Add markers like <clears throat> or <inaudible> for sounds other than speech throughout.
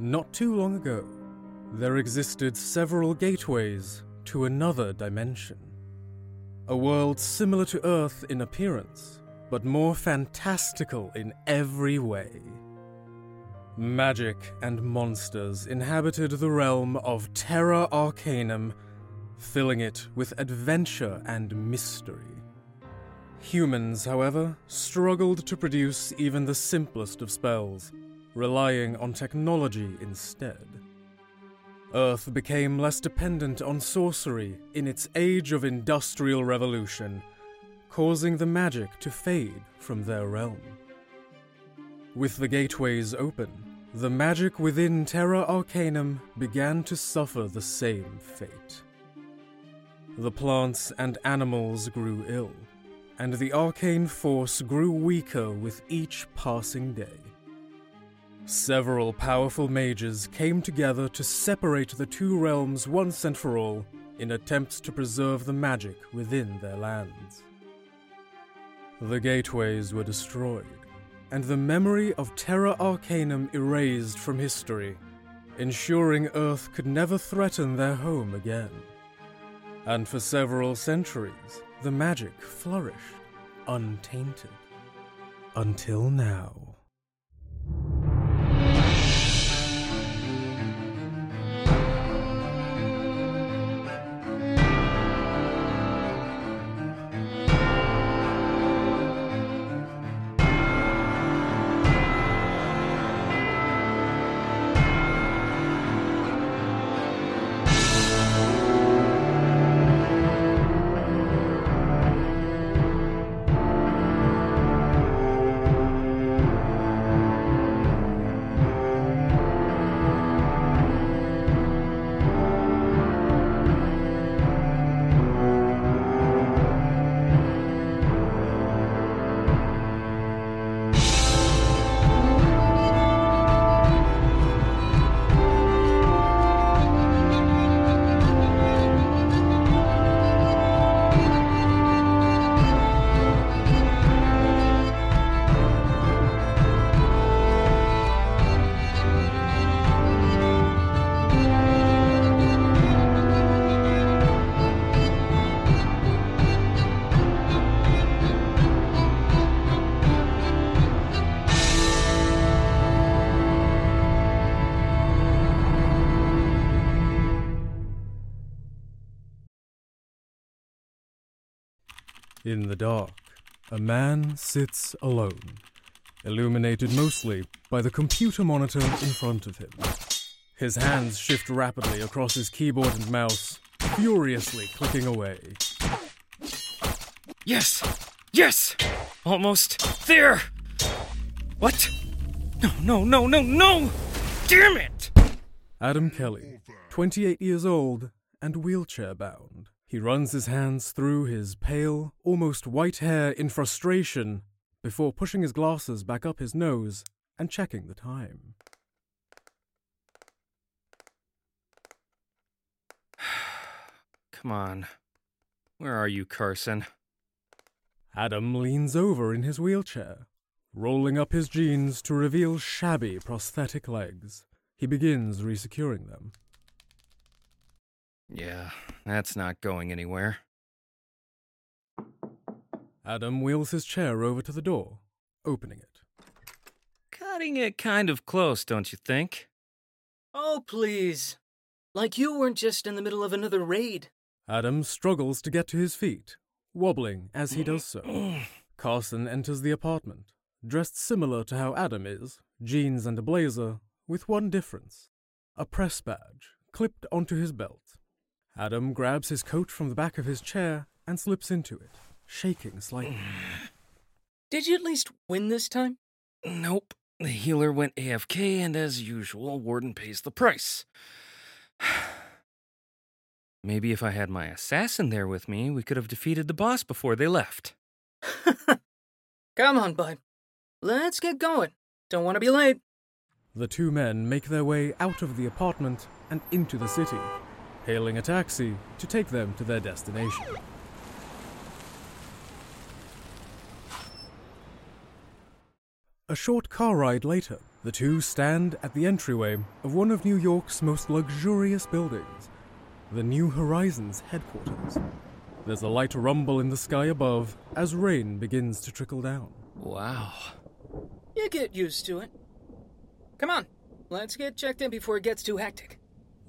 Not too long ago, there existed several gateways to another dimension. A world similar to Earth in appearance, but more fantastical in every way. Magic and monsters inhabited the realm of Terra Arcanum, filling it with adventure and mystery. Humans, however, struggled to produce even the simplest of spells, relying on technology instead. Earth became less dependent on sorcery in its age of industrial revolution, causing the magic to fade from their realm. With the gateways open, the magic within Terra Arcanum began to suffer the same fate. The plants and animals grew ill, and the arcane force grew weaker with each passing day. Several powerful mages came together to separate the two realms once and for all in attempts to preserve the magic within their lands. The gateways were destroyed, and the memory of Terra Arcanum erased from history, ensuring Earth could never threaten their home again. And for several centuries, the magic flourished, untainted. Until now. In the dark, a man sits alone, illuminated mostly by the computer monitor in front of him. His hands shift rapidly across his keyboard and mouse, furiously clicking away. Yes! Yes! Almost there! What? No, no, no, no, no! Damn it! Adam Kelly, 28 years old and wheelchair bound. He runs his hands through his pale, almost white hair in frustration before pushing his glasses back up his nose and checking the time. <sighs> Come on. Where are you, Carson? Adam leans over in his wheelchair, rolling up his jeans to reveal shabby prosthetic legs. He begins resecuring them. Yeah, that's not going anywhere. Adam wheels his chair over to the door, opening it. Cutting it kind of close, don't you think? Oh, please. Like you weren't just in the middle of another raid. Adam struggles to get to his feet, wobbling as he does so. <clears throat> Carson enters the apartment, dressed similar to how Adam is jeans and a blazer, with one difference a press badge clipped onto his belt. Adam grabs his coat from the back of his chair and slips into it, shaking slightly. <sighs> Did you at least win this time? Nope. The healer went AFK, and as usual, Warden pays the price. <sighs> Maybe if I had my assassin there with me, we could have defeated the boss before they left. <laughs> Come on, bud. Let's get going. Don't want to be late. The two men make their way out of the apartment and into the city, hailing a taxi to take them to their destination. A short car ride later, The two stand at the entryway of one of New York's most luxurious buildings, the New Horizons headquarters. There's a light rumble in the sky above as rain begins to trickle down. Wow. You get used to it. Come on, let's get checked in before it gets too hectic.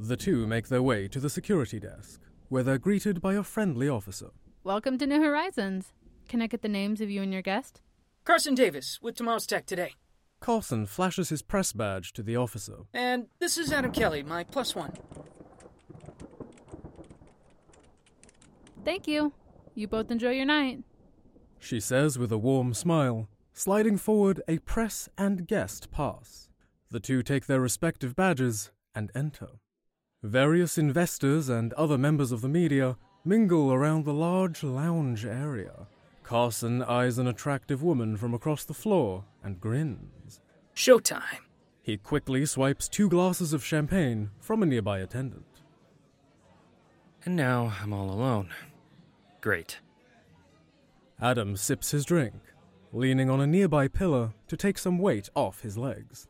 The two make their way to the security desk, where they're greeted by a friendly officer. Welcome to New Horizons. Can I get the names of you and your guest? Carson Davis with Tomorrow's Tech today. Carson flashes his press badge to the officer. And this is Adam Kelly, my plus one. Thank you. You both enjoy your night. She says with a warm smile, sliding forward a press and guest pass. The two take their respective badges and enter. Various investors and other members of the media mingle around the large lounge area. Carson eyes an attractive woman from across the floor and grins. Showtime. He quickly swipes two glasses of champagne from a nearby attendant. And now I'm all alone. Great. Adam sips his drink, leaning on a nearby pillar to take some weight off his legs.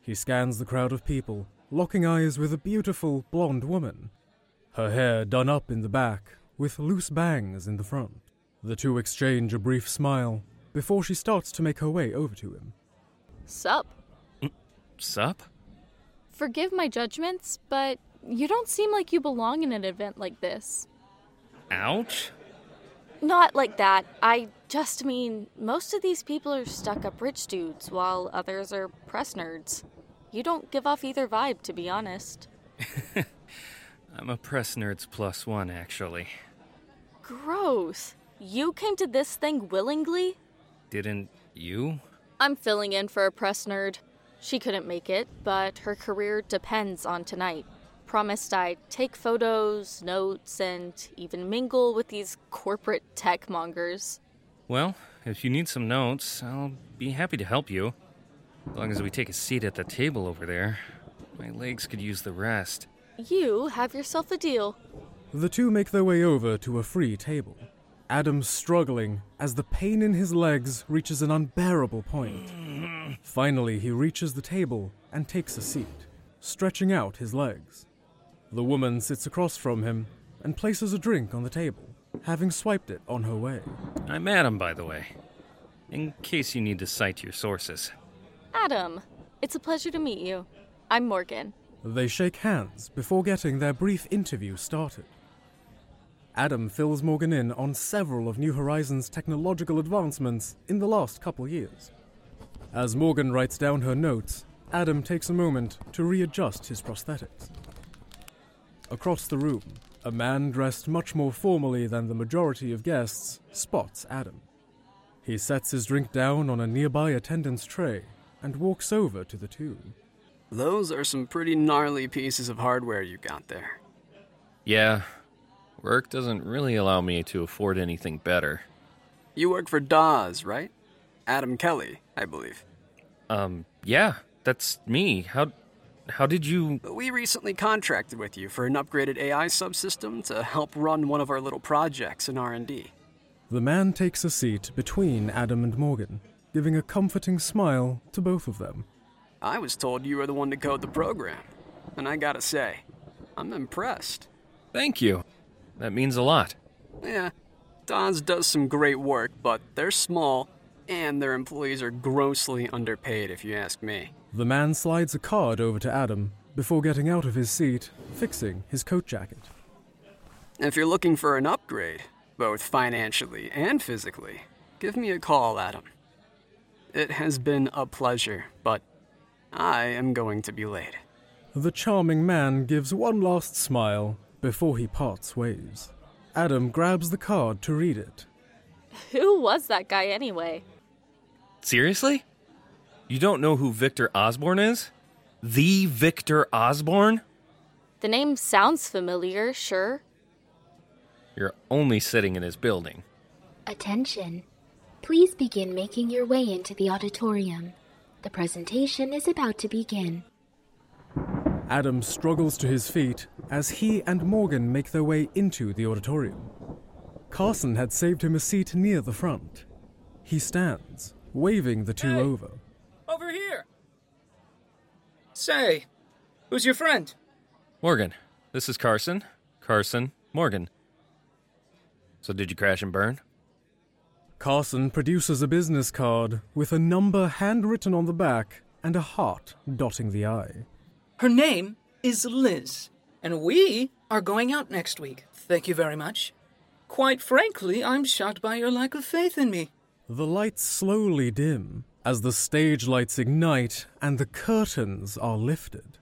He scans the crowd of people, locking eyes with a beautiful blonde woman, her hair done up in the back with loose bangs in the front. The two exchange a brief smile before she starts to make her way over to him. Sup? Mm, sup? Forgive my judgments, but you don't seem like you belong in an event like this. Ouch? Not like that. I just mean, most of these people are stuck up rich dudes, while others are press nerds. You don't give off either vibe, to be honest. <laughs> I'm a press nerds plus one, actually. Gross. You came to this thing willingly? Didn't you? I'm filling in for a press nerd. She couldn't make it, but her career depends on tonight. Promised I'd take photos, notes, and even mingle with these corporate tech mongers. Well, if you need some notes, I'll be happy to help you. As long as we take a seat at the table over there. My legs could use the rest. You have yourself a deal. The two make their way over to a free table. Adam struggling as the pain in his legs reaches an unbearable point. Finally, he reaches the table and takes a seat, stretching out his legs. The woman sits across from him and places a drink on the table, having swiped it on her way. I'm Adam, by the way. In case you need to cite your sources. Adam, it's a pleasure to meet you. I'm Morgan. They shake hands before getting their brief interview started. Adam fills Morgan in on several of New Horizons' technological advancements in the last couple years. As Morgan writes down her notes, Adam takes a moment to readjust his prosthetics. Across the room, a man dressed much more formally than the majority of guests spots Adam. He sets his drink down on a nearby attendant's tray and walks over to the two. Those are some pretty gnarly pieces of hardware you got there. Yeah, work doesn't really allow me to afford anything better. You work for Dawes, right? Adam Kelly, I believe. Um, yeah, that's me. How how did you We recently contracted with you for an upgraded AI subsystem to help run one of our little projects in R&D. The man takes a seat between Adam and Morgan, giving a comforting smile to both of them. I was told you were the one to code the program, and I gotta say, I'm impressed. Thank you. That means a lot. Yeah, Don's does some great work, but they're small, and their employees are grossly underpaid, if you ask me. The man slides a card over to Adam before getting out of his seat, fixing his coat jacket. If you're looking for an upgrade, both financially and physically, give me a call, Adam. It has been a pleasure, but I am going to be late. The charming man gives one last smile before he parts ways. Adam grabs the card to read it. <laughs> Who was that guy anyway? Seriously? You don't know who Victor Osborne is? The Victor Osborne? The name sounds familiar, sure. You're only sitting in his building. Attention. Please begin making your way into the auditorium. The presentation is about to begin. Adam struggles to his feet as he and Morgan make their way into the auditorium. Carson had saved him a seat near the front. He stands, waving the two Hey! over. Over here! Say, who's your friend? Morgan, this is Carson. Carson, Morgan. So, did you crash and burn? Carson produces a business card with a number handwritten on the back and a heart dotting the I. Her name is Liz, and we are going out next week. Thank you very much. Quite frankly, I'm shocked by your lack of faith in me. The lights slowly dim as the stage lights ignite and the curtains are lifted.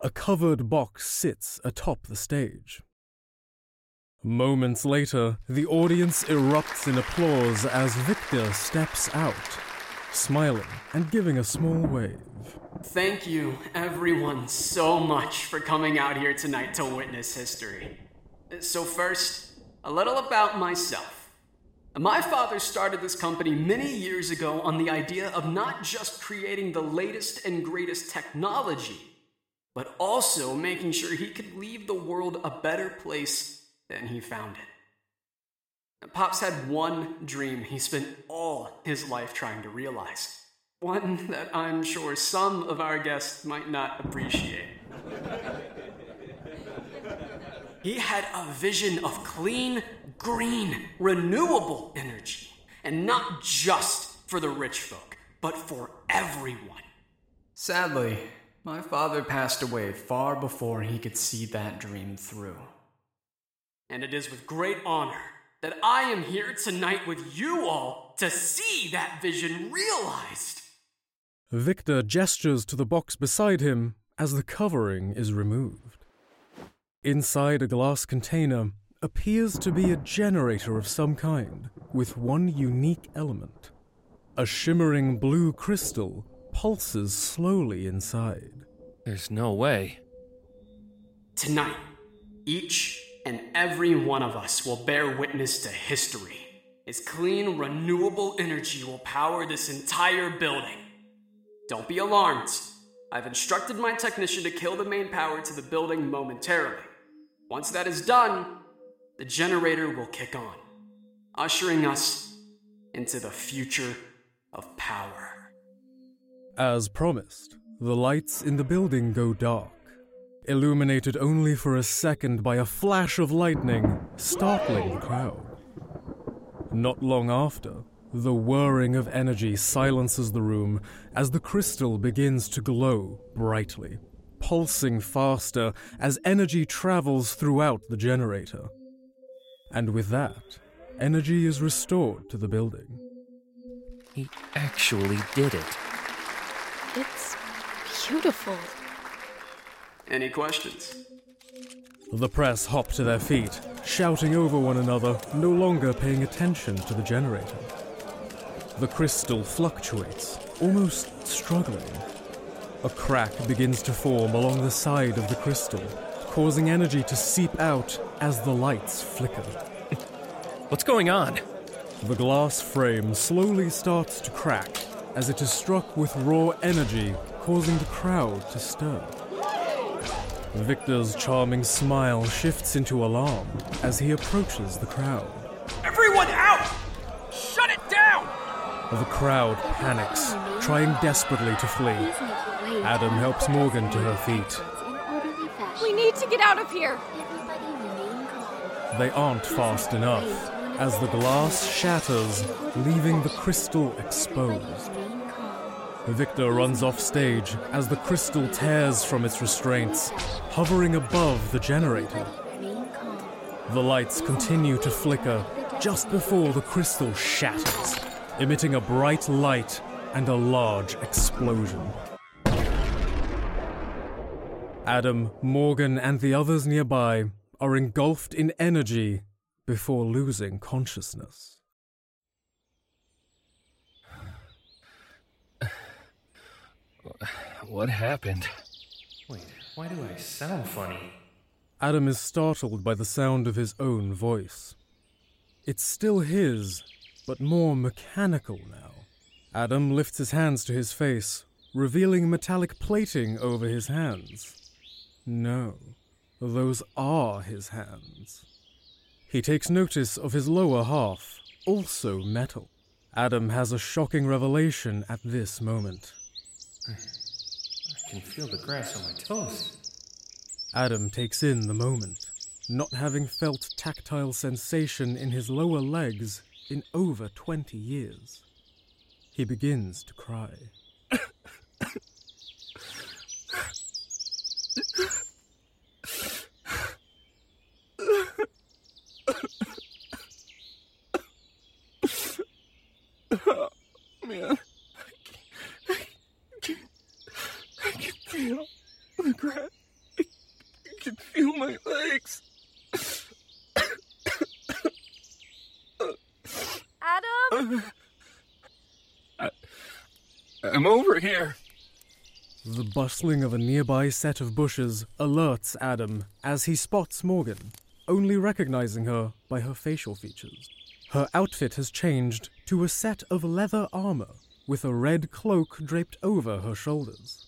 A covered box sits atop the stage. Moments later, the audience erupts in applause as Victor steps out, smiling and giving a small wave. Thank you, everyone, so much for coming out here tonight to witness history. So, first, a little about myself. My father started this company many years ago on the idea of not just creating the latest and greatest technology, but also making sure he could leave the world a better place than he found it. Pops had one dream he spent all his life trying to realize. One that I'm sure some of our guests might not appreciate. he had a vision of clean, green, renewable energy. And not just for the rich folk, but for everyone. Sadly, my father passed away far before he could see that dream through and it is with great honor that I am here tonight with you all to see that vision realized. Victor gestures to the box beside him as the covering is removed. Inside a glass container appears to be a generator of some kind, with one unique element. A shimmering blue crystal pulses slowly inside. There's no way. Tonight, each and every one of us will bear witness to history. Its clean, renewable energy will power this entire building. Don't be alarmed. I've instructed my technician to kill the main power to the building momentarily. Once that is done, the generator will kick on, ushering us into the future of power. As promised, the lights in the building go dark illuminated only for a second by a flash of lightning, startling the crowd. Not long after, the whirring of energy silences the room as the crystal begins to glow brightly, pulsing faster as energy travels throughout the generator. And with that, energy is restored to the building. He actually did it. It's beautiful. Any questions? The press hop to their feet, shouting over one another, no longer paying attention to the generator. The crystal fluctuates, almost struggling. A crack begins to form along the side of the crystal, causing energy to seep out as the lights flicker. <laughs> What's going on? The glass frame slowly starts to crack as it is struck with raw energy, causing the crowd to stir. Victor's charming smile shifts into alarm as he approaches the crowd. Everyone out! Shut it down! The crowd panics, trying desperately to flee. Adam helps Morgan to her feet. We need to get out of here! They aren't fast enough, as the glass shatters, leaving the crystal exposed. Victor runs off stage as the crystal tears from its restraints, hovering above the generator. The lights continue to flicker just before the crystal shatters, emitting a bright light and a large explosion. Adam, Morgan, and the others nearby are engulfed in energy before losing consciousness. <sighs> What happened? Wait, why do I sound funny? Adam is startled by the sound of his own voice. It's still his, but more mechanical now. Adam lifts his hands to his face, revealing metallic plating over his hands. No, those are his hands. He takes notice of his lower half, also metal. Adam has a shocking revelation at this moment. I can feel the grass on my toes. Adam takes in the moment, not having felt tactile sensation in his lower legs in over 20 years. He begins to cry. Man, I can, I can feel the grass. I can feel my legs. Adam? I, I'm over here. The bustling of a nearby set of bushes alerts Adam as he spots Morgan, only recognizing her by her facial features. Her outfit has changed to a set of leather armor with a red cloak draped over her shoulders.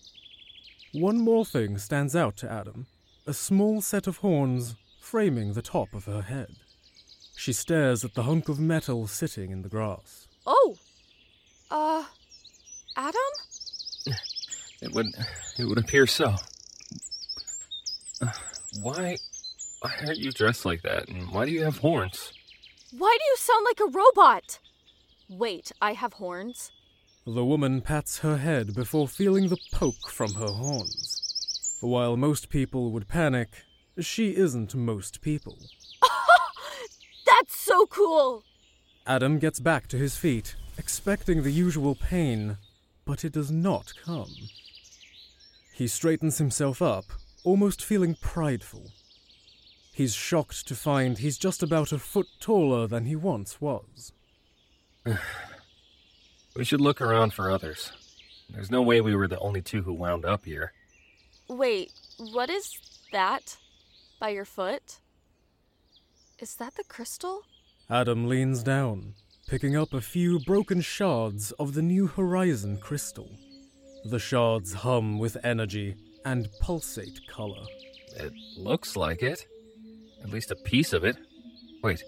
One more thing stands out to Adam a small set of horns framing the top of her head. She stares at the hunk of metal sitting in the grass. Oh! Uh. Adam? It would, it would appear so. Uh, why, why are you dressed like that, and why do you have horns? Why do you sound like a robot? Wait, I have horns? The woman pats her head before feeling the poke from her horns. While most people would panic, she isn't most people. <laughs> That's so cool! Adam gets back to his feet, expecting the usual pain, but it does not come. He straightens himself up, almost feeling prideful. He's shocked to find he's just about a foot taller than he once was. <sighs> We should look around for others. There's no way we were the only two who wound up here. Wait, what is that? By your foot? Is that the crystal? Adam leans down, picking up a few broken shards of the New Horizon crystal. The shards hum with energy and pulsate color. It looks like it. At least a piece of it. Wait,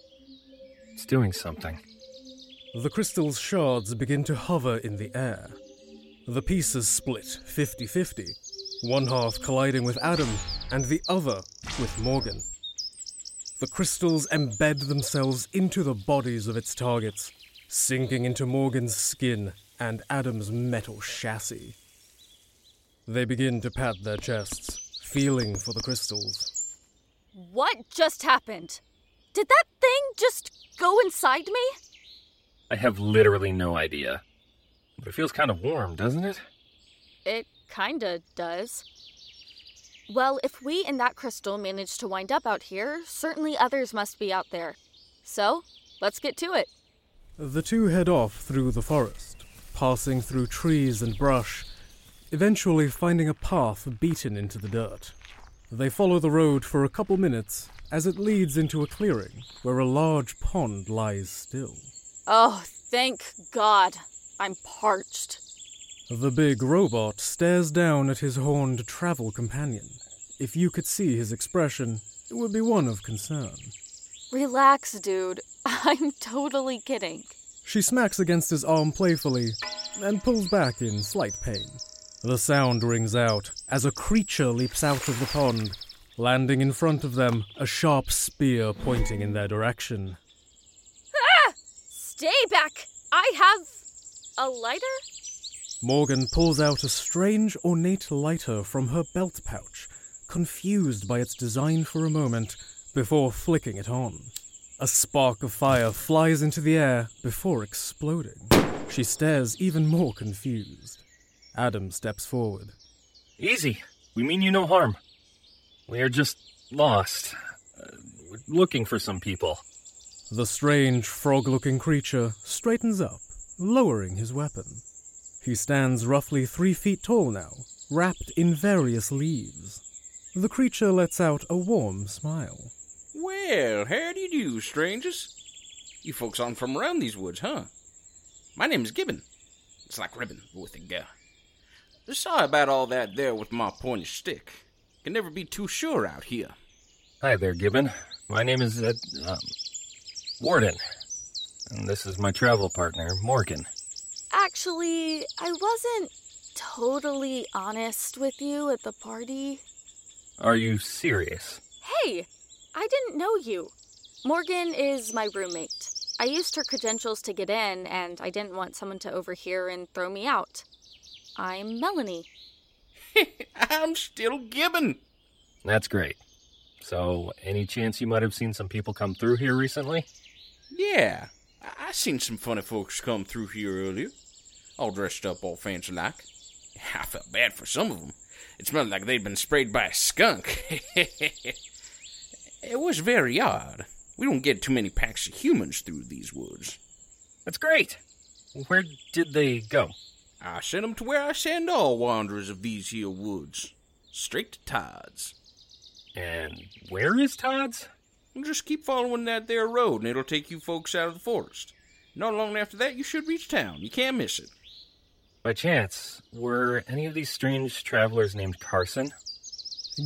it's doing something. The crystal's shards begin to hover in the air. The pieces split 50 50, one half colliding with Adam and the other with Morgan. The crystals embed themselves into the bodies of its targets, sinking into Morgan's skin and Adam's metal chassis. They begin to pat their chests, feeling for the crystals. What just happened? Did that thing just go inside me? I have literally no idea. But it feels kind of warm, doesn't it? It kinda does. Well, if we and that crystal managed to wind up out here, certainly others must be out there. So, let's get to it. The two head off through the forest, passing through trees and brush, eventually finding a path beaten into the dirt. They follow the road for a couple minutes as it leads into a clearing where a large pond lies still. Oh, thank God. I'm parched. The big robot stares down at his horned travel companion. If you could see his expression, it would be one of concern. Relax, dude. <laughs> I'm totally kidding. She smacks against his arm playfully and pulls back in slight pain. The sound rings out as a creature leaps out of the pond, landing in front of them, a sharp spear pointing in their direction. Ah! Stay back! I have. a lighter? Morgan pulls out a strange, ornate lighter from her belt pouch, confused by its design for a moment before flicking it on. A spark of fire flies into the air before exploding. She stares even more confused. Adam steps forward. Easy. We mean you no harm. We are just lost. Uh, we're looking for some people. The strange, frog looking creature straightens up, lowering his weapon. He stands roughly three feet tall now, wrapped in various leaves. The creature lets out a warm smile. Well, how do you do, strangers? You folks aren't from around these woods, huh? My name's Gibbon. It's like ribbon, but with a G. Sorry about all that there with my pointy stick. Can never be too sure out here. Hi there, Gibbon. My name is Ed, um, Warden. And this is my travel partner, Morgan. Actually, I wasn't totally honest with you at the party? Are you serious? Hey, I didn't know you. Morgan is my roommate. I used her credentials to get in, and I didn't want someone to overhear and throw me out. I'm Melanie. <laughs> I'm still Gibbon. That's great. So, any chance you might have seen some people come through here recently? Yeah, I, I seen some funny folks come through here earlier, all dressed up all fancy like. <laughs> I felt bad for some of them. It smelled like they'd been sprayed by a skunk. <laughs> it was very odd. We don't get too many packs of humans through these woods. That's great. Where did they go? I sent 'em to where I send all wanderers of these here woods. Straight to Todd's. And where is Todd's? Just keep following that there road and it'll take you folks out of the forest. Not long after that, you should reach town. You can't miss it. By chance, were any of these strange travelers named Carson?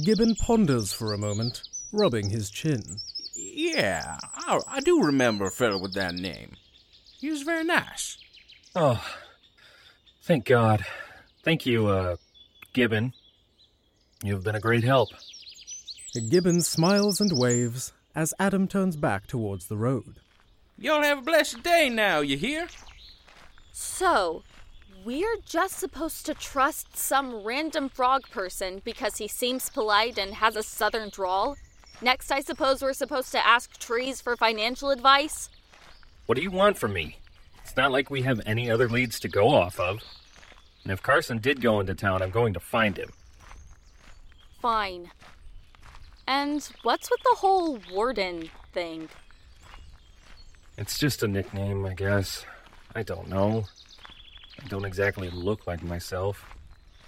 Gibbon ponders for a moment, rubbing his chin. Yeah, I, I do remember a fellow with that name. He was very nice. Oh, thank God. Thank you, uh, Gibbon. You've been a great help. Gibbon smiles and waves as Adam turns back towards the road. Y'all have a blessed day now, you hear? So, we're just supposed to trust some random frog person because he seems polite and has a southern drawl? Next, I suppose we're supposed to ask trees for financial advice? What do you want from me? It's not like we have any other leads to go off of. And if Carson did go into town, I'm going to find him. Fine. And what's with the whole warden thing? It's just a nickname, I guess. I don't know. I don't exactly look like myself,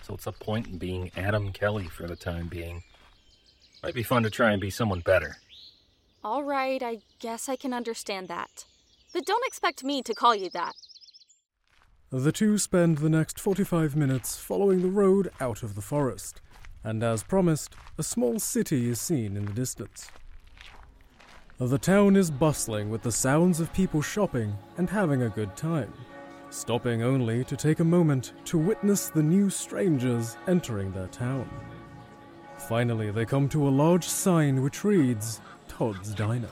so it's a point in being Adam Kelly for the time being? Might be fun to try and be someone better. All right, I guess I can understand that. But don't expect me to call you that. The two spend the next 45 minutes following the road out of the forest, and as promised, a small city is seen in the distance. The town is bustling with the sounds of people shopping and having a good time, stopping only to take a moment to witness the new strangers entering their town. Finally, they come to a large sign which reads Todd's Diner.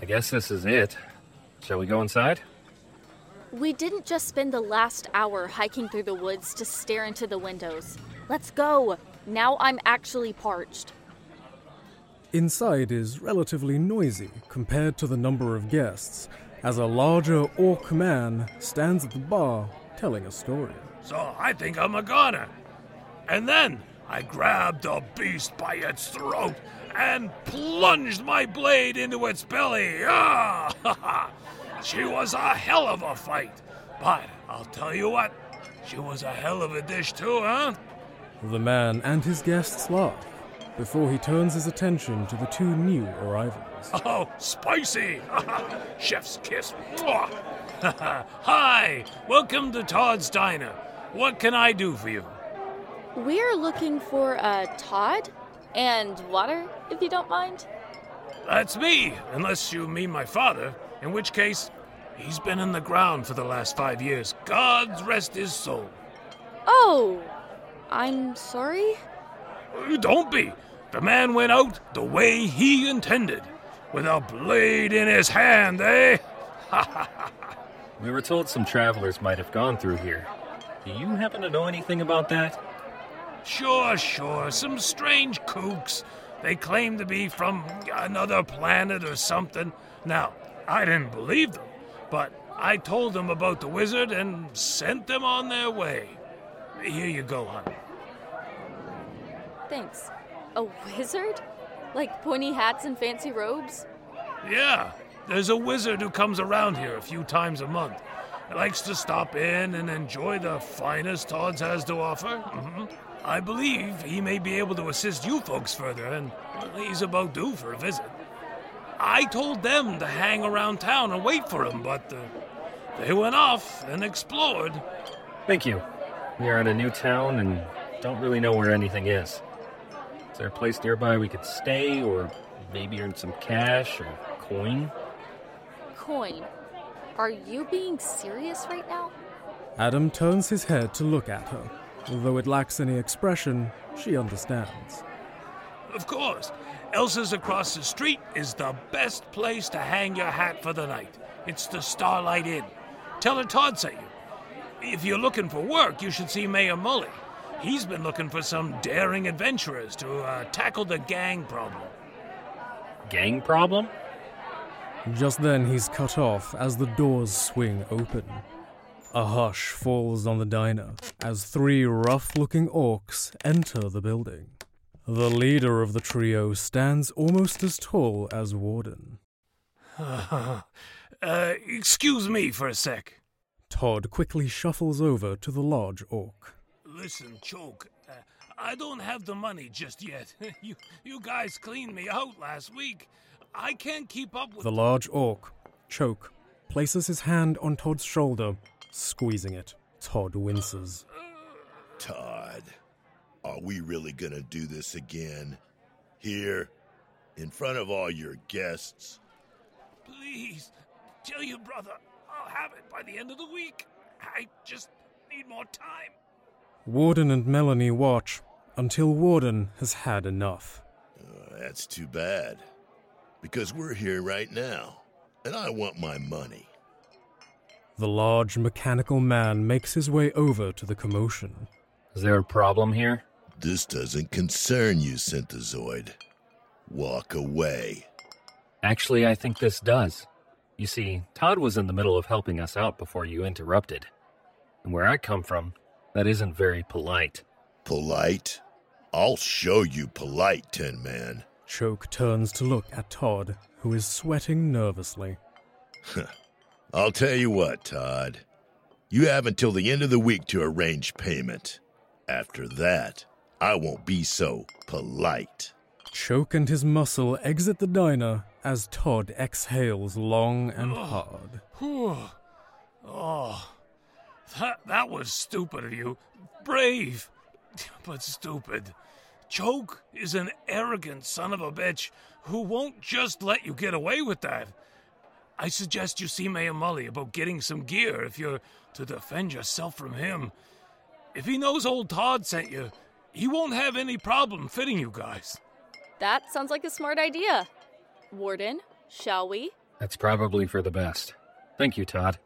I guess this is it. Shall we go inside? We didn't just spend the last hour hiking through the woods to stare into the windows. Let's go. Now I'm actually parched. Inside is relatively noisy compared to the number of guests, as a larger orc man stands at the bar telling a story. So I think I'm a goner. And then I grabbed the beast by its throat and plunged my blade into its belly. Ah! <laughs> she was a hell of a fight. But I'll tell you what, she was a hell of a dish too, huh? The man and his guests laugh before he turns his attention to the two new arrivals. <laughs> Oh, spicy! <laughs> Chef's kiss. <laughs> Hi, welcome to Todd's Diner. What can I do for you? We're looking for a Todd and water, if you don't mind. That's me, unless you mean my father, in which case, he's been in the ground for the last five years. God's rest his soul. Oh, I'm sorry? Don't be. The man went out the way he intended, with a blade in his hand, eh? we were told some travelers might have gone through here. Do you happen to know anything about that? Sure, sure. Some strange kooks. They claim to be from another planet or something. Now, I didn't believe them, but I told them about the wizard and sent them on their way. Here you go, honey. Thanks. A wizard? Like pointy hats and fancy robes? Yeah, there's a wizard who comes around here a few times a month. He likes to stop in and enjoy the finest Todd's has to offer. Mm-hmm. I believe he may be able to assist you folks further, and he's about due for a visit. I told them to hang around town and wait for him, but uh, they went off and explored. Thank you. We are in a new town and don't really know where anything is. Is there a place nearby we could stay or maybe earn some cash or coin? Coin? Are you being serious right now? Adam turns his head to look at her. Although it lacks any expression, she understands. Of course. Elsa's across the street is the best place to hang your hat for the night. It's the Starlight Inn. Tell her Todd sent you. If you're looking for work, you should see Mayor Mully. He's been looking for some daring adventurers to uh, tackle the gang problem. Gang problem? Just then he's cut off as the doors swing open. A hush falls on the diner as three rough looking orcs enter the building. The leader of the trio stands almost as tall as Warden. <laughs> uh, excuse me for a sec. Todd quickly shuffles over to the large orc. Listen, Choke, uh, I don't have the money just yet. <laughs> you, you guys cleaned me out last week. I can't keep up with. The large orc, Choke, places his hand on Todd's shoulder, squeezing it. Todd winces. Todd, are we really gonna do this again? Here, in front of all your guests? Please, tell your brother I'll have it by the end of the week. I just need more time. Warden and Melanie watch until Warden has had enough. Uh, that's too bad. Because we're here right now, and I want my money. The large mechanical man makes his way over to the commotion. Is there a problem here? This doesn't concern you, Synthezoid. Walk away. Actually, I think this does. You see, Todd was in the middle of helping us out before you interrupted. And where I come from, that isn't very polite. Polite? I'll show you polite, Tin Man. Choke turns to look at Todd, who is sweating nervously. I'll tell you what, Todd. You have until the end of the week to arrange payment. After that, I won't be so polite. Choke and his muscle exit the diner as Todd exhales long and hard. Oh, that, that was stupid of you. Brave, <laughs> but stupid. Choke is an arrogant son of a bitch who won't just let you get away with that. I suggest you see Mayor Mully about getting some gear if you're to defend yourself from him. If he knows old Todd sent you, he won't have any problem fitting you guys. That sounds like a smart idea. Warden, shall we? That's probably for the best. Thank you, Todd.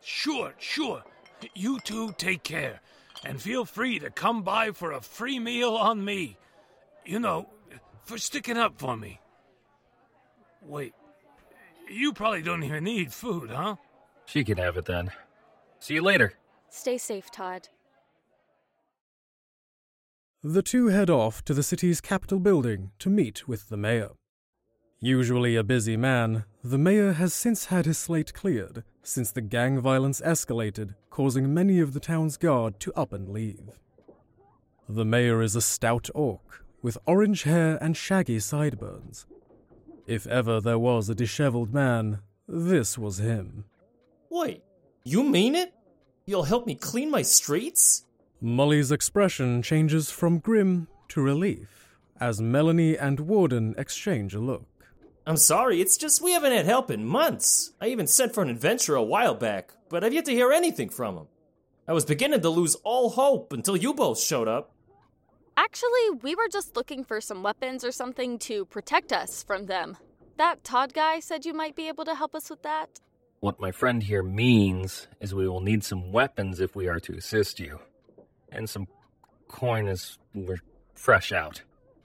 Sure, sure. You two take care, and feel free to come by for a free meal on me. You know, for sticking up for me. Wait, you probably don't even need food, huh? She can have it then. See you later. Stay safe, Todd. The two head off to the city's Capitol building to meet with the mayor. Usually a busy man, the mayor has since had his slate cleared since the gang violence escalated, causing many of the town's guard to up and leave. The mayor is a stout orc with orange hair and shaggy sideburns. If ever there was a disheveled man, this was him. Wait, you mean it? You'll help me clean my streets? Mully's expression changes from grim to relief as Melanie and Warden exchange a look. I'm sorry, it's just we haven't had help in months. I even sent for an adventurer a while back, but I've yet to hear anything from him. I was beginning to lose all hope until you both showed up. Actually, we were just looking for some weapons or something to protect us from them. That Todd guy said you might be able to help us with that. What my friend here means is we will need some weapons if we are to assist you. And some coin as we're fresh out.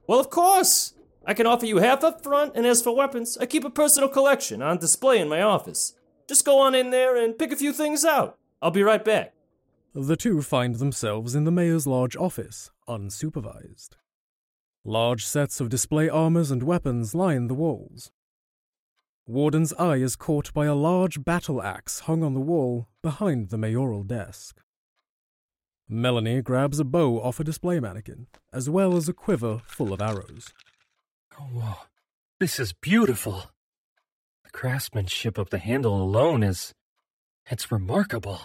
Well, of course! I can offer you half up front, and as for weapons, I keep a personal collection on display in my office. Just go on in there and pick a few things out. I'll be right back. The two find themselves in the mayor's large office, unsupervised. Large sets of display armors and weapons line the walls. Warden's eye is caught by a large battle axe hung on the wall behind the mayoral desk. Melanie grabs a bow off a display mannequin, as well as a quiver full of arrows. Oh, uh, this is beautiful. The craftsmanship of the handle alone is. it's remarkable.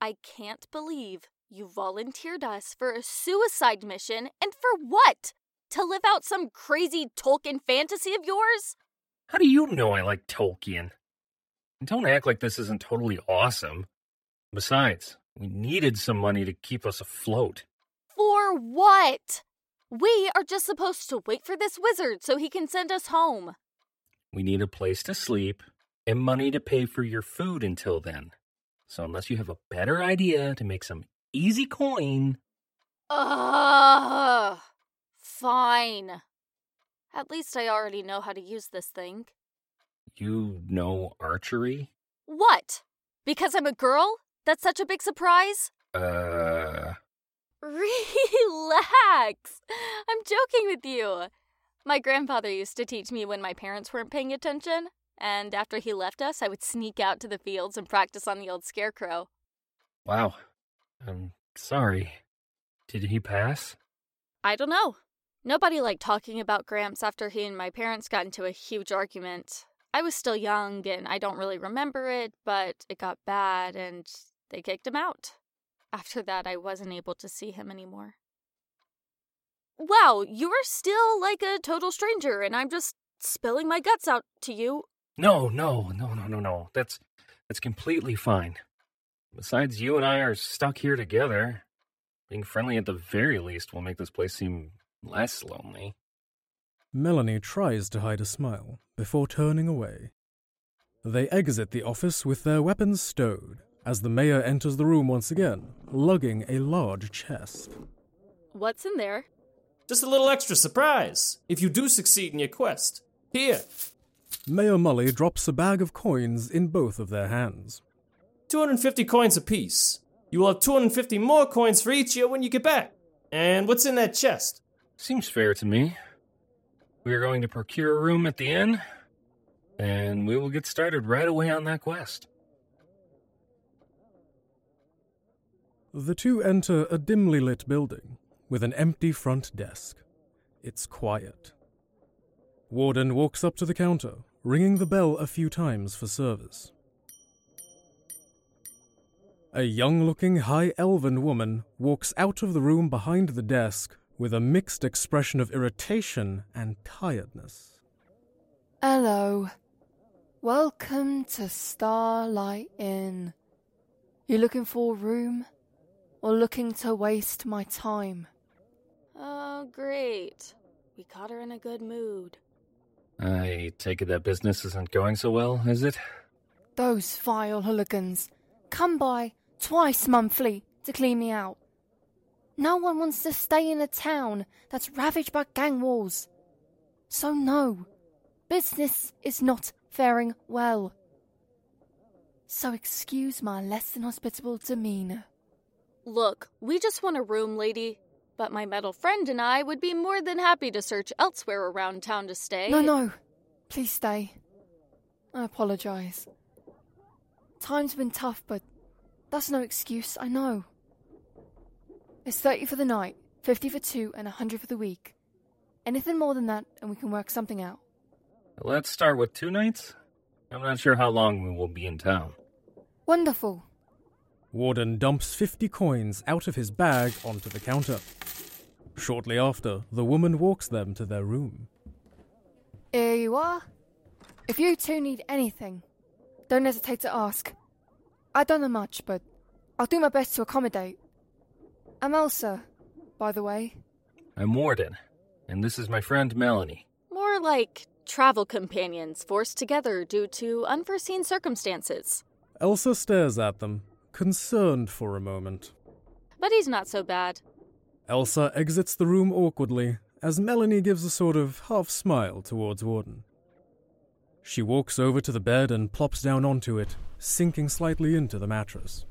I can't believe you volunteered us for a suicide mission, and for what? To live out some crazy Tolkien fantasy of yours? How do you know I like Tolkien? And Don't act like this isn't totally awesome. Besides, We needed some money to keep us afloat. For what? We are just supposed to wait for this wizard so he can send us home. We need a place to sleep and money to pay for your food until then. So, unless you have a better idea to make some easy coin. Ugh. Fine. At least I already know how to use this thing. You know archery? What? Because I'm a girl? That's such a big surprise? Uh. Relax. I'm joking with you. My grandfather used to teach me when my parents weren't paying attention, and after he left us, I would sneak out to the fields and practice on the old scarecrow. Wow. I'm sorry. Did he pass? I don't know. Nobody liked talking about Gramps after he and my parents got into a huge argument. I was still young and I don't really remember it, but it got bad and they kicked him out. After that, I wasn't able to see him anymore. Wow, you're still like a total stranger, and I'm just spilling my guts out to you. No, no, no, no, no, no. That's that's completely fine. Besides, you and I are stuck here together. Being friendly at the very least will make this place seem less lonely. Melanie tries to hide a smile before turning away. They exit the office with their weapons stowed as the mayor enters the room once again, lugging a large chest. What's in there? Just a little extra surprise if you do succeed in your quest. Here. Mayor Mully drops a bag of coins in both of their hands. 250 coins apiece. You will have 250 more coins for each year when you get back. And what's in that chest? Seems fair to me. We are going to procure a room at the inn, and we will get started right away on that quest. The two enter a dimly lit building with an empty front desk. It's quiet. Warden walks up to the counter, ringing the bell a few times for service. A young looking high elven woman walks out of the room behind the desk with a mixed expression of irritation and tiredness. Hello. Welcome to Starlight Inn. You looking for a room? Or looking to waste my time? Oh, great. We caught her in a good mood. I take it that business isn't going so well, is it? Those vile hooligans come by twice monthly to clean me out. No one wants to stay in a town that's ravaged by gang wars. So, no, business is not faring well. So, excuse my less than hospitable demeanor. Look, we just want a room, lady. But my metal friend and I would be more than happy to search elsewhere around town to stay. No, no. Please stay. I apologize. Time's been tough, but that's no excuse, I know. It's 30 for the night, 50 for two, and 100 for the week. Anything more than that, and we can work something out. Let's start with two nights. I'm not sure how long we will be in town. Wonderful. Warden dumps 50 coins out of his bag onto the counter. Shortly after, the woman walks them to their room. Here you are. If you two need anything, don't hesitate to ask. I don't know much, but I'll do my best to accommodate. I'm Elsa, by the way. I'm Warden, and this is my friend Melanie. More like travel companions forced together due to unforeseen circumstances. Elsa stares at them, concerned for a moment. But he's not so bad. Elsa exits the room awkwardly as Melanie gives a sort of half smile towards Warden. She walks over to the bed and plops down onto it, sinking slightly into the mattress.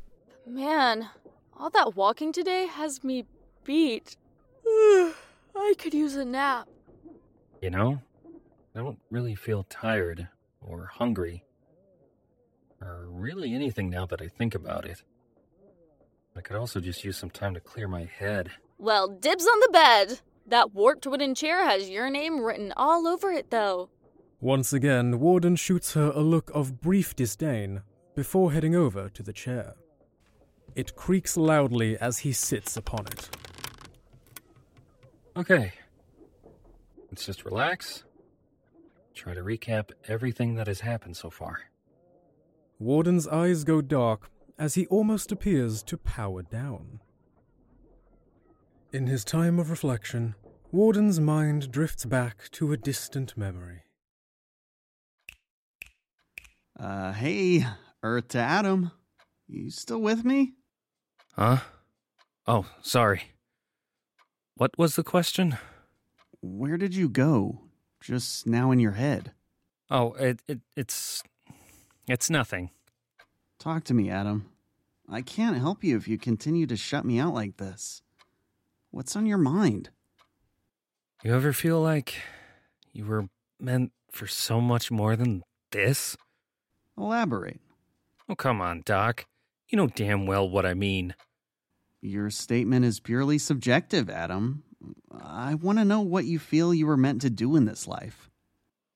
Man, all that walking today has me beat. <sighs> I could use a nap. You know, I don't really feel tired or hungry or really anything now that I think about it. I could also just use some time to clear my head. Well, dibs on the bed. That warped wooden chair has your name written all over it, though. Once again, Warden shoots her a look of brief disdain before heading over to the chair. It creaks loudly as he sits upon it. Okay. Let's just relax. Try to recap everything that has happened so far. Warden's eyes go dark as he almost appears to power down. In his time of reflection, Warden's mind drifts back to a distant memory. Uh, hey, Earth to Adam. You still with me? Huh? Oh, sorry. What was the question? Where did you go? Just now in your head. Oh, it, it it's it's nothing. Talk to me, Adam. I can't help you if you continue to shut me out like this. What's on your mind? You ever feel like you were meant for so much more than this? Elaborate. Oh, come on, Doc. You know damn well what I mean. Your statement is purely subjective, Adam. I want to know what you feel you were meant to do in this life.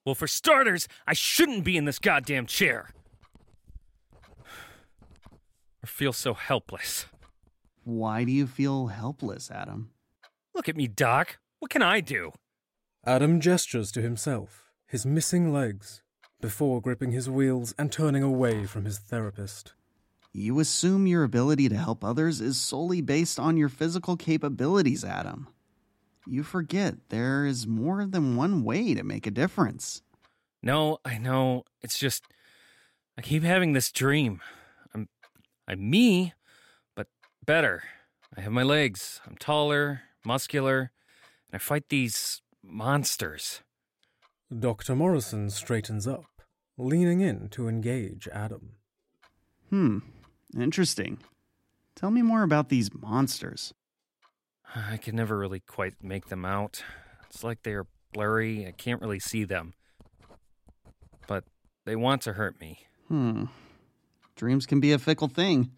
Well, for starters, I shouldn't be in this goddamn chair. Or feel so helpless. Why do you feel helpless, Adam? Look at me, Doc. What can I do? Adam gestures to himself, his missing legs, before gripping his wheels and turning away from his therapist. You assume your ability to help others is solely based on your physical capabilities, Adam. You forget there is more than one way to make a difference. No, I know. It's just I keep having this dream. I'm I'm me, but better. I have my legs. I'm taller, muscular, and I fight these monsters. Dr. Morrison straightens up, leaning in to engage Adam. Hmm, interesting. Tell me more about these monsters. <sighs> I can never really quite make them out. It's like they are blurry. I can't really see them. But they want to hurt me. Hmm. Dreams can be a fickle thing.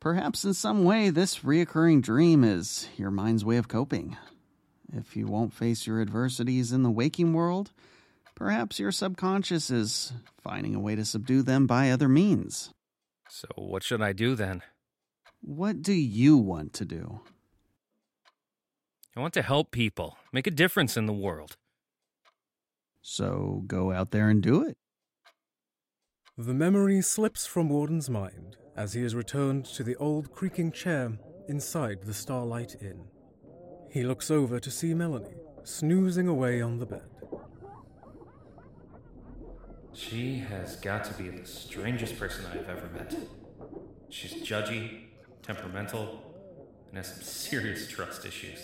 Perhaps in some way, this reoccurring dream is your mind's way of coping. If you won't face your adversities in the waking world, perhaps your subconscious is finding a way to subdue them by other means. So, what should I do then? What do you want to do? I want to help people, make a difference in the world. So go out there and do it. The memory slips from Warden's mind as he is returned to the old creaking chair inside the Starlight Inn. He looks over to see Melanie snoozing away on the bed. She has got to be the strangest person I've ever met. She's judgy, temperamental, and has some serious trust issues.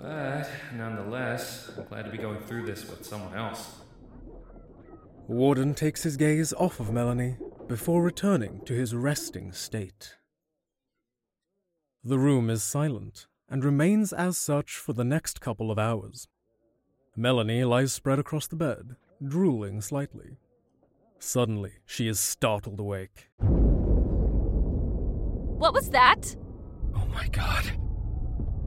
But nonetheless, I'm glad to be going through this with someone else. Warden takes his gaze off of Melanie before returning to his resting state. The room is silent and remains as such for the next couple of hours. Melanie lies spread across the bed, drooling slightly. Suddenly, she is startled awake. What was that? Oh my god.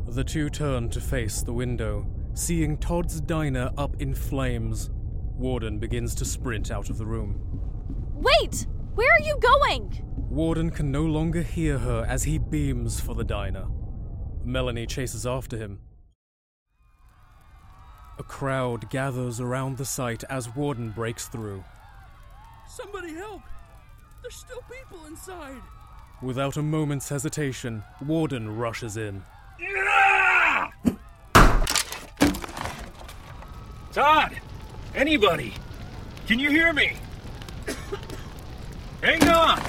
The two turn to face the window, seeing Todd's diner up in flames. Warden begins to sprint out of the room. Wait! Where are you going? Warden can no longer hear her as he beams for the diner. Melanie chases after him. A crowd gathers around the site as Warden breaks through. Somebody help! There's still people inside! Without a moment's hesitation, Warden rushes in. Todd! Anybody! Can you hear me? Hang on!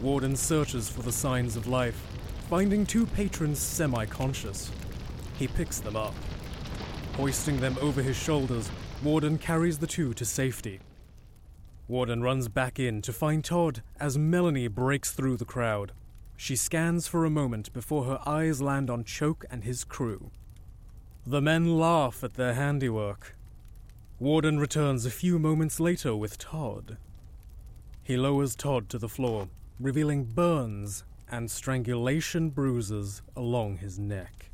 Warden searches for the signs of life, finding two patrons semi conscious. He picks them up. Hoisting them over his shoulders, Warden carries the two to safety. Warden runs back in to find Todd as Melanie breaks through the crowd. She scans for a moment before her eyes land on Choke and his crew. The men laugh at their handiwork. Warden returns a few moments later with Todd. He lowers Todd to the floor, revealing burns and strangulation bruises along his neck.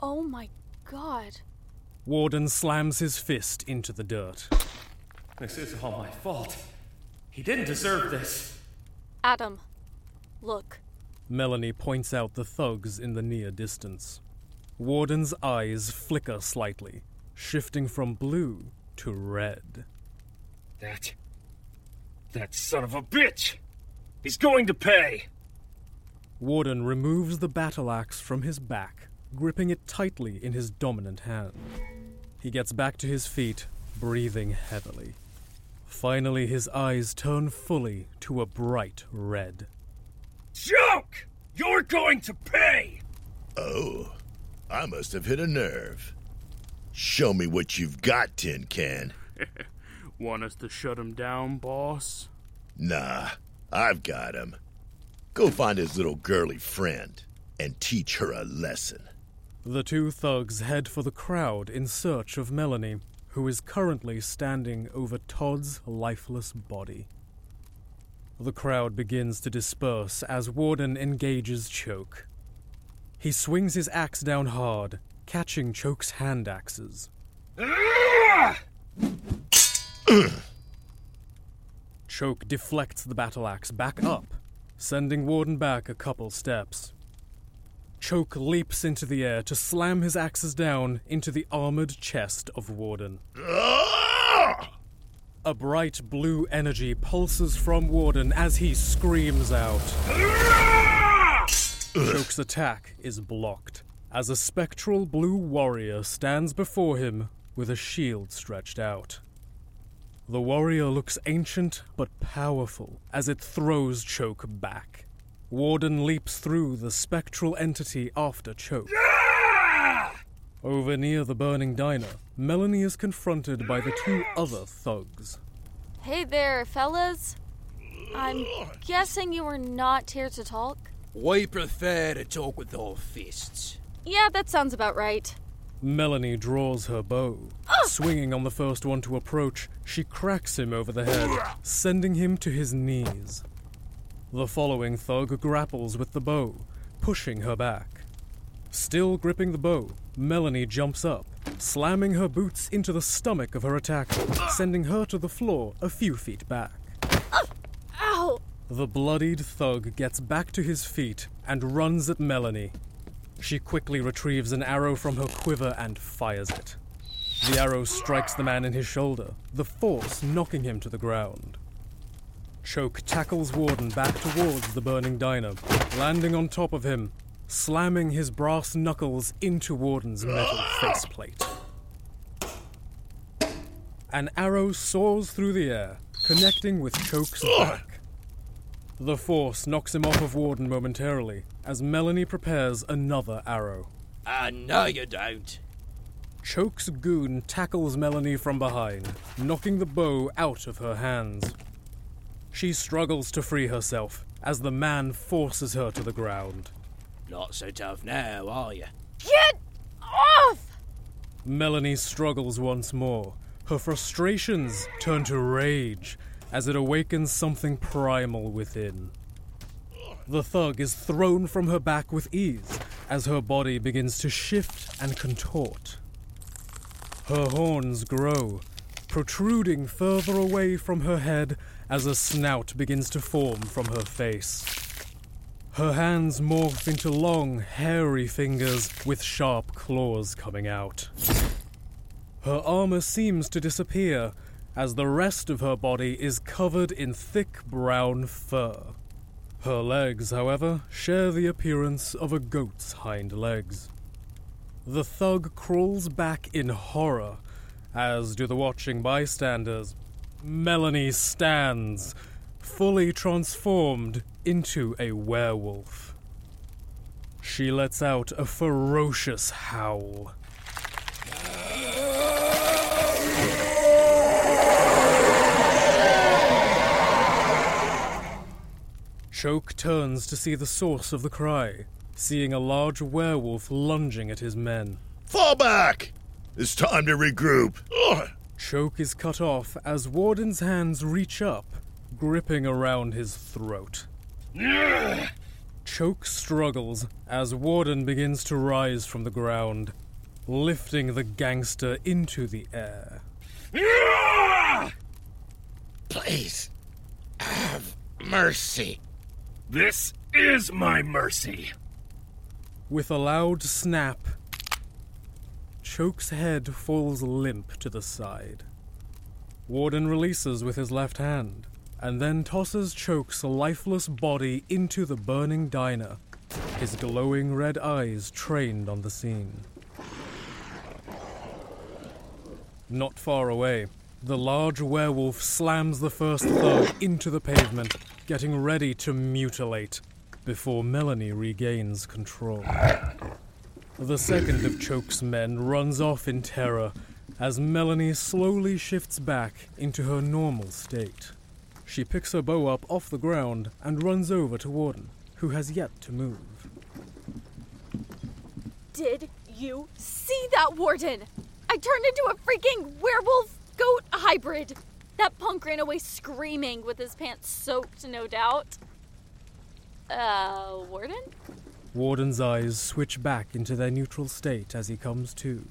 Oh my god. Warden slams his fist into the dirt. This is all my fault. He didn't deserve this. Adam, look. Melanie points out the thugs in the near distance. Warden's eyes flicker slightly, shifting from blue to red. That. That son of a bitch! He's going to pay. Warden removes the battle axe from his back, gripping it tightly in his dominant hand. He gets back to his feet, breathing heavily. Finally, his eyes turn fully to a bright red. Choke! You're going to pay! Oh, I must have hit a nerve. Show me what you've got, Tin Can. <laughs> Want us to shut him down, boss? Nah, I've got him. Go find his little girly friend and teach her a lesson. The two thugs head for the crowd in search of Melanie, who is currently standing over Todd's lifeless body. The crowd begins to disperse as Warden engages Choke. He swings his axe down hard, catching Choke's hand axes. Choke deflects the battle axe back up, sending Warden back a couple steps. Choke leaps into the air to slam his axes down into the armored chest of Warden. A bright blue energy pulses from Warden as he screams out. Choke's attack is blocked as a spectral blue warrior stands before him with a shield stretched out. The warrior looks ancient but powerful as it throws Choke back. Warden leaps through the spectral entity after Choke. Over near the burning diner, Melanie is confronted by the two other thugs. Hey there, fellas. I'm guessing you were not here to talk? We prefer to talk with our fists. Yeah, that sounds about right. Melanie draws her bow. Swinging on the first one to approach, she cracks him over the head, sending him to his knees. The following thug grapples with the bow, pushing her back. Still gripping the bow, Melanie jumps up, slamming her boots into the stomach of her attacker, sending her to the floor a few feet back. Ow! The bloodied thug gets back to his feet and runs at Melanie. She quickly retrieves an arrow from her quiver and fires it. The arrow strikes the man in his shoulder, the force knocking him to the ground. Choke tackles Warden back towards the burning diner, landing on top of him, slamming his brass knuckles into Warden's metal faceplate. An arrow soars through the air, connecting with Choke's back. The force knocks him off of Warden momentarily as Melanie prepares another arrow. Ah, I know you don't. Choke's goon tackles Melanie from behind, knocking the bow out of her hands. She struggles to free herself as the man forces her to the ground. Not so tough now, are you? Get off! Melanie struggles once more. Her frustrations turn to rage as it awakens something primal within. The thug is thrown from her back with ease as her body begins to shift and contort. Her horns grow, protruding further away from her head as a snout begins to form from her face. Her hands morph into long, hairy fingers with sharp claws coming out. Her armor seems to disappear as the rest of her body is covered in thick brown fur. Her legs, however, share the appearance of a goat's hind legs. The thug crawls back in horror, as do the watching bystanders. Melanie stands, fully transformed into a werewolf. She lets out a ferocious howl. Choke turns to see the source of the cry, seeing a large werewolf lunging at his men. Fall back! It's time to regroup. Ugh. Choke is cut off as Warden's hands reach up, gripping around his throat. Choke struggles as Warden begins to rise from the ground, lifting the gangster into the air. Please, have mercy. This is my mercy. With a loud snap, Choke's head falls limp to the side. Warden releases with his left hand and then tosses Choke's lifeless body into the burning diner, his glowing red eyes trained on the scene. Not far away, the large werewolf slams the first thug into the pavement, getting ready to mutilate before Melanie regains control. The second of Choke's men runs off in terror as Melanie slowly shifts back into her normal state. She picks her bow up off the ground and runs over to Warden, who has yet to move. Did you see that, Warden? I turned into a freaking werewolf goat hybrid. That punk ran away screaming with his pants soaked, no doubt. Uh, Warden? Warden's eyes switch back into their neutral state as he comes to,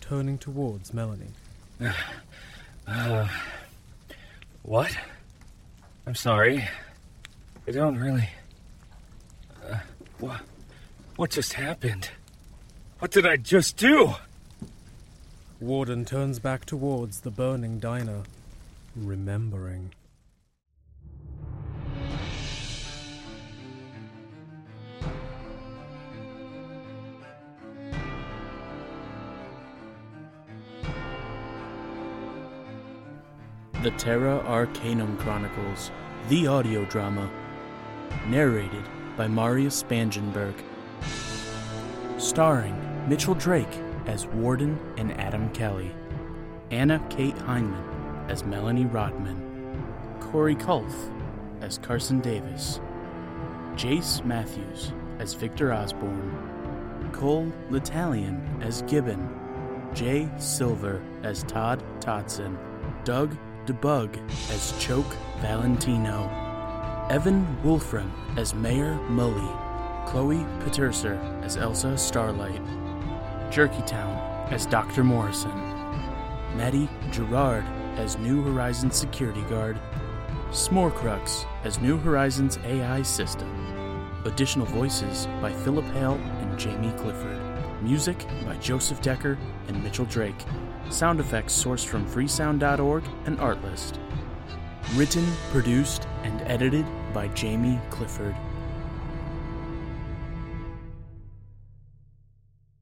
turning towards Melanie. <sighs> Uh, what? I'm sorry. I don't really. Uh, what? What just happened? What did I just do? Warden turns back towards the burning diner, remembering. The Terra Arcanum Chronicles, the audio drama, narrated by Marius Spangenberg. Starring Mitchell Drake as Warden and Adam Kelly, Anna Kate Hindman as Melanie Rodman, Corey Colf as Carson Davis, Jayce Matthews as Victor Osborne, Cole Litalien as Gibbon, Jay Silver as Todd Totson, Doug DeBug as Choke Valentino, Evan Wolfram as Mayor Mully, Chloe Pieterse as Elsa Starlight, Jerkytown as Dr. Morrison, Maddie Girouard as New Horizons security guard, Smorecrux as New Horizons AI system. Additional voices by Philip Hale and Jamie Clifford. Music by Joseph Decker and Mitchell Drake. Sound effects sourced from freesound.org and Artlist. Written, produced, and edited by Jamie Clifford.